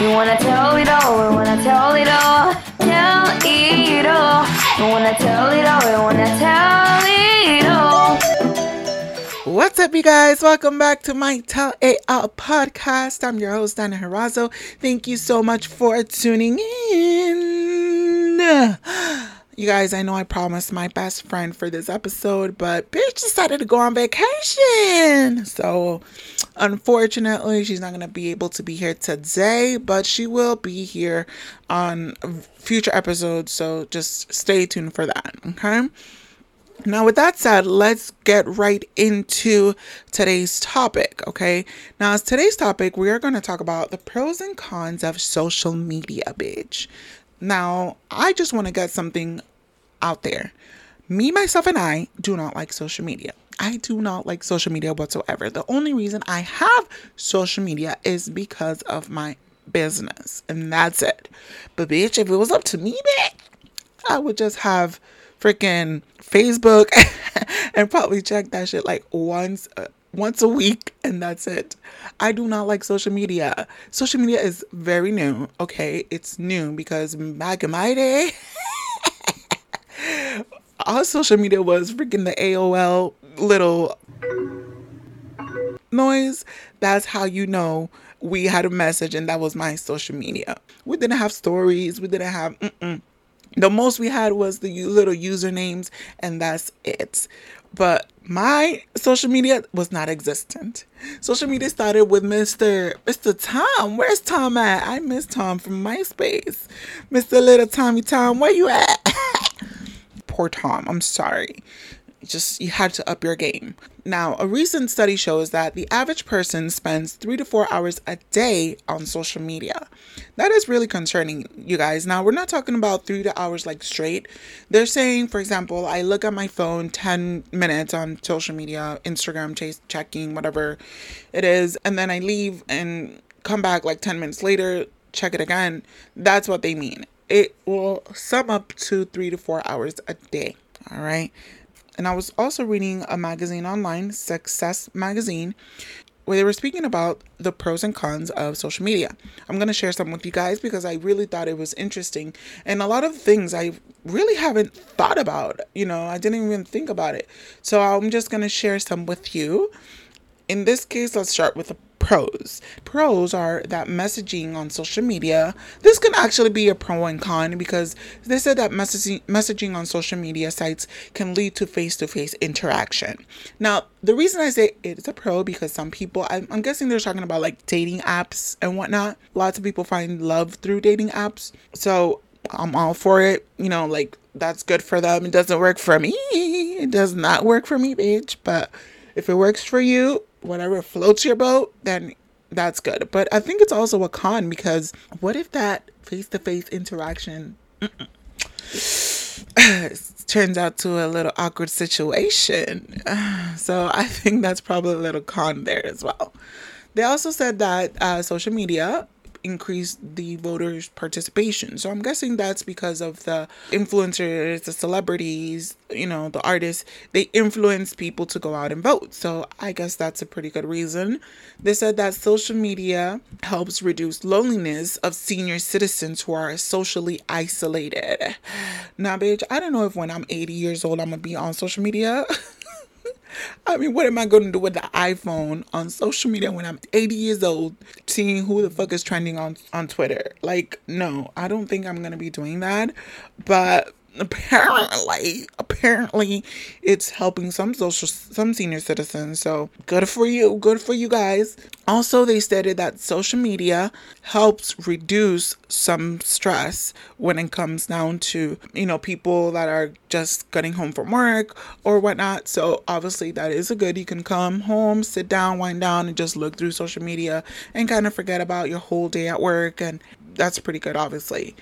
You wanna tell it all, wanna tell it all, tell it all. We wanna tell it all, wanna tell it all. What's up, you guys? Welcome back to my Tell It All podcast. I'm your host, Dana Harazo. Thank you so much for tuning in. You guys, I know I promised my best friend for this episode, but bitch decided to go on vacation. So, unfortunately, she's not going to be able to be here today, but she will be here on future episodes. So, just stay tuned for that, okay? Now, with that said, let's get right into today's topic, okay? Now, as today's topic, we are going to talk about the pros and cons of social media, bitch. Now, I just want to get something out there. Me, myself, and I do not like social media. I do not like social media whatsoever. The only reason I have social media is because of my business, and that's it. But, bitch, if it was up to me, bitch, I would just have freaking Facebook and probably check that shit like once once a week and that's it. I do not like social media. Social media is very new. Okay, it's new because back in my day all social media was freaking the AOL little noise. That's how you know we had a message and that was my social media. We didn't have stories. We didn't have mm-mm. The most we had was the little usernames, and that's it. But my social media was not existent. Social media started with Mr. Mr. Tom. Where's Tom at? I miss Tom from MySpace. Mr. Little Tommy Tom, where you at? Poor Tom. I'm sorry just you had to up your game. Now, a recent study shows that the average person spends three to four hours a day on social media. That is really concerning, you guys. Now, we're not talking about three to hours like straight. They're saying, for example, I look at my phone 10 minutes on social media, Instagram, chase, checking, whatever it is, and then I leave and come back like 10 minutes later, check it again. That's what they mean. It will sum up to three to four hours a day. All right. And I was also reading a magazine online, Success Magazine, where they were speaking about the pros and cons of social media. I'm going to share some with you guys because I really thought it was interesting. And a lot of things I really haven't thought about, you know, I didn't even think about it. So I'm just going to share some with you. In this case, let's start with the pros. Pros are that messaging on social media. This can actually be a pro and con because they said that messaging messaging on social media sites can lead to face-to-face interaction. Now, the reason I say it's a pro because some people, I'm, I'm guessing they're talking about like dating apps and whatnot. Lots of people find love through dating apps. So I'm all for it. You know, like that's good for them. It doesn't work for me. It does not work for me, bitch. But if it works for you, whatever floats your boat, then that's good. But I think it's also a con because what if that face to face interaction turns out to a little awkward situation? So I think that's probably a little con there as well. They also said that uh, social media increase the voters' participation. So I'm guessing that's because of the influencers, the celebrities, you know, the artists, they influence people to go out and vote. So I guess that's a pretty good reason. They said that social media helps reduce loneliness of senior citizens who are socially isolated. Now, bitch, I don't know if when I'm 80 years old, I'm gonna be on social media. I mean, what am I going to do with the iPhone on social media when I'm 80 years old, seeing who the fuck is trending on on Twitter? Like, no, I don't think I'm going to be doing that. But apparently apparently it's helping some social some senior citizens so good for you good for you guys. Also they stated that social media helps reduce some stress when it comes down to you know people that are just getting home from work or whatnot. So obviously that is a good you can come home sit down wind down and just look through social media and kind of forget about your whole day at work and that's pretty good obviously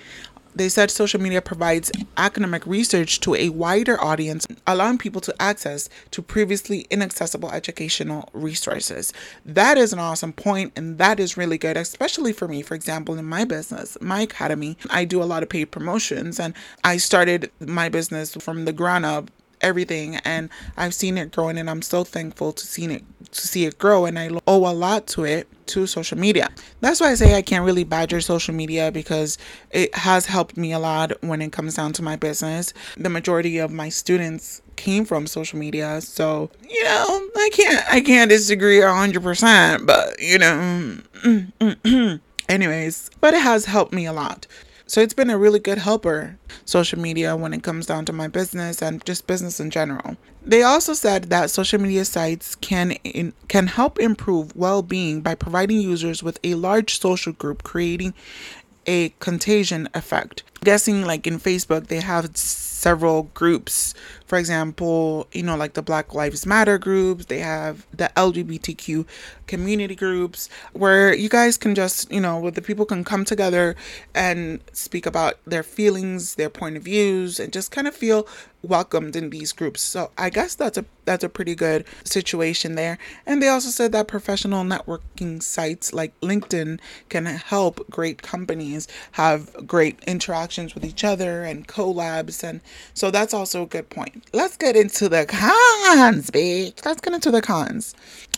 they said social media provides academic research to a wider audience, allowing people to access to previously inaccessible educational resources. That is an awesome point, and that is really good, especially for me. For example, in my business, my academy, I do a lot of paid promotions, and I started my business from the ground up everything and I've seen it growing and I'm so thankful to see it to see it grow and I owe a lot to it to social media. That's why I say I can't really badger social media because it has helped me a lot when it comes down to my business. The majority of my students came from social media, so you know, I can't I can't disagree 100%, but you know, anyways, but it has helped me a lot. So it's been a really good helper, social media, when it comes down to my business and just business in general. They also said that social media sites can in, can help improve well-being by providing users with a large social group, creating a contagion effect. Guessing like in Facebook, they have several groups. For example, you know, like the Black Lives Matter groups, they have the LGBTQ community groups where you guys can just, you know, where the people can come together and speak about their feelings, their point of views, and just kind of feel welcomed in these groups. So I guess that's a that's a pretty good situation there. And they also said that professional networking sites like LinkedIn can help great companies have great interactions with each other and collabs and so that's also a good point. Let's get into the cons, bitch. Let's get into the cons.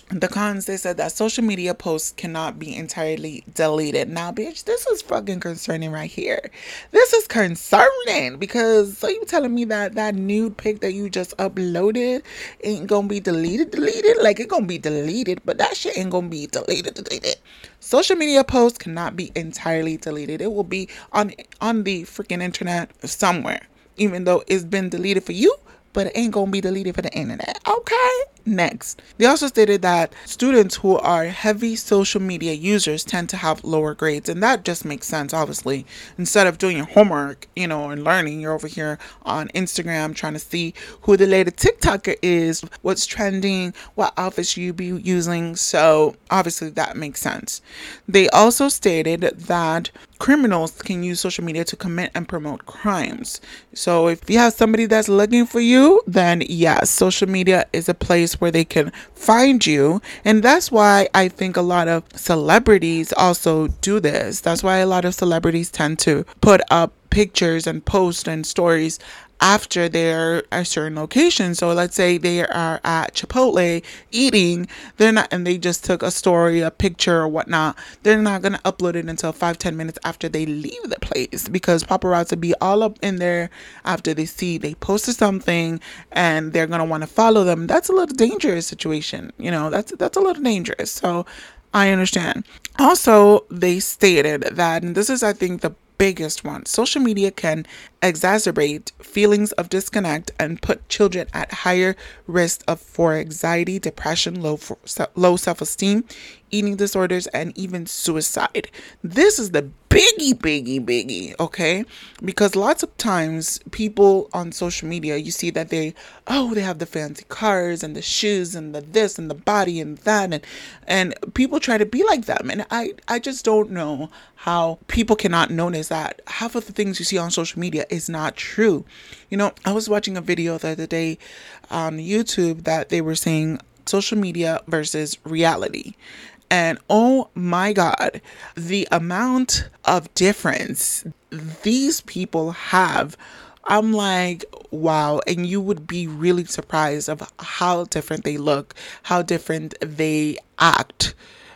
The cons, they said that social media posts cannot be entirely deleted. Now, bitch, this is fucking concerning right here. This is concerning because so you telling me that that nude pic that you just uploaded ain't gonna be deleted, deleted? Like it gonna be deleted, but that shit ain't gonna be deleted, deleted. Social media posts cannot be entirely deleted. It will be on on the freaking internet somewhere even though it's been deleted for you, but it ain't gonna be deleted for the internet. Okay? Next. They also stated that students who are heavy social media users tend to have lower grades, and that just makes sense, obviously. Instead of doing your homework, you know, and learning, you're over here on Instagram trying to see who the latest TikToker is, what's trending, what outfits you be using. So obviously that makes sense. They also stated that criminals can use social media to commit and promote crimes. So if you have somebody that's looking for you, then yes, social media is a place where they can find you. And that's why I think a lot of celebrities also do this. That's why a lot of celebrities tend to put up pictures and posts and stories after they're at a certain location. So let's say they are at Chipotle eating, they're not, and they just took a story, a picture, or whatnot. They're not gonna upload it until five, ten minutes after they leave the place because paparazzi be all up in there after they see they posted something and they're gonna want to follow them. That's a little dangerous situation. You know, that's that's a little dangerous. So I understand. Also, they stated that, and this is, I think, the biggest one. Social media can exacerbate feelings of disconnect and put children at higher risk of for anxiety, depression, low for, low self-esteem, eating disorders, and even suicide. This is the biggie, biggie, biggie, okay? Because lots of times people on social media, you see that they, oh, they have the fancy cars and the shoes and the this and the body and that, and and people try to be like them, and I I just don't know how people cannot notice that half of the things you see on social media is not true. You know, I was watching a video the other day on YouTube that they were saying social media versus reality. And oh my God, the amount of difference these people have. I'm like, wow. And you would be really surprised of how different they look, how different they act.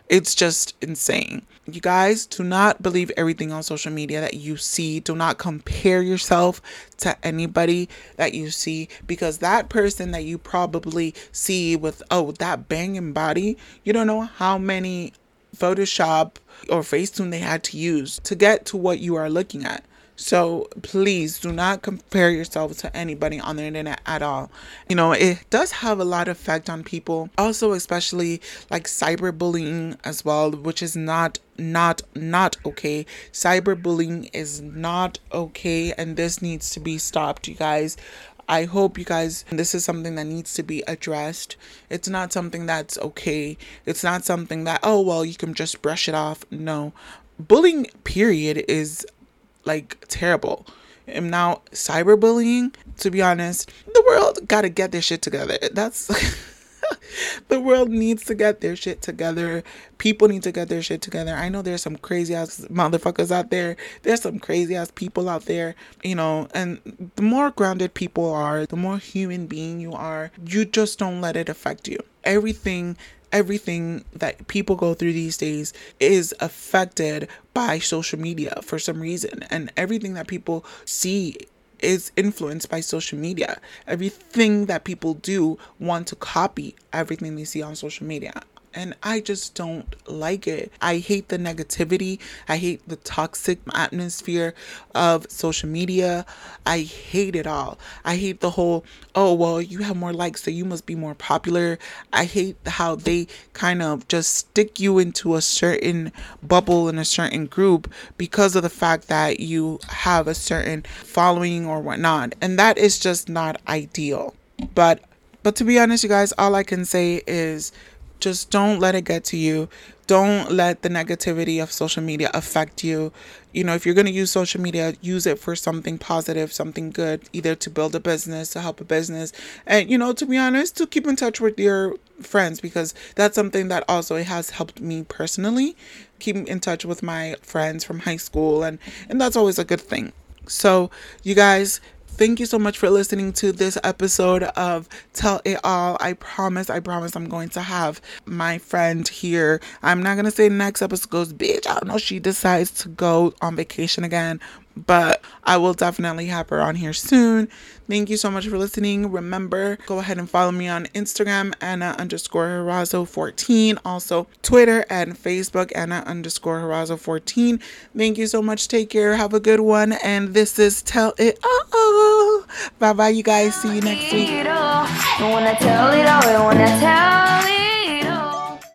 It's just insane. You guys do not believe everything on social media that you see. Do not compare yourself to anybody that you see because that person that you probably see with, oh, that banging body, you don't know how many Photoshop or Facetune they had to use to get to what you are looking at. So please do not compare yourself to anybody on the internet at all. You know, it does have a lot of effect on people. Also, especially like cyberbullying as well, which is not not not okay. Cyberbullying is not okay and this needs to be stopped, you guys. I hope you guys, this is something that needs to be addressed. It's not something that's okay. It's not something that, oh, well, you can just brush it off. No. Bullying, period, is like terrible. And now cyberbullying, to be honest, the world got to get their shit together. That's the world needs to get their shit together. People need to get their shit together. I know there's some crazy ass motherfuckers out there. There's some crazy ass people out there, you know, and the more grounded people are, the more human being you are, you just don't let it affect you. Everything everything that people go through these days is affected by social media for some reason and everything that people see is influenced by social media. Everything that people do want to copy everything they see on social media and I just don't like it. I hate the negativity. I hate the toxic atmosphere of social media. I hate it all. I hate the whole, oh, well, you have more likes, so you must be more popular. I hate how they kind of just stick you into a certain bubble in a certain group because of the fact that you have a certain following or whatnot. And that is just not ideal. But but to be honest, you guys, all I can say is just don't let it get to you. Don't let the negativity of social media affect you. You know, if you're going to use social media, use it for something positive, something good, either to build a business, to help a business, and, you know, to be honest, to keep in touch with your friends because that's something that also has helped me personally keep in touch with my friends from high school and and that's always a good thing. So, you guys, Thank you so much for listening to this episode of Tell It All. I promise, I promise I'm going to have my friend here. I'm not going to say next episode goes, bitch. I don't know. She decides to go on vacation again, but I will definitely have her on here soon. Thank you so much for listening. Remember, go ahead and follow me on Instagram, Anna underscore Harazo 14. Also, Twitter and Facebook, Anna underscore Harazo 14. Thank you so much. Take care. Have a good one. And this is Tell It All. Bye bye, you guys. See you next week.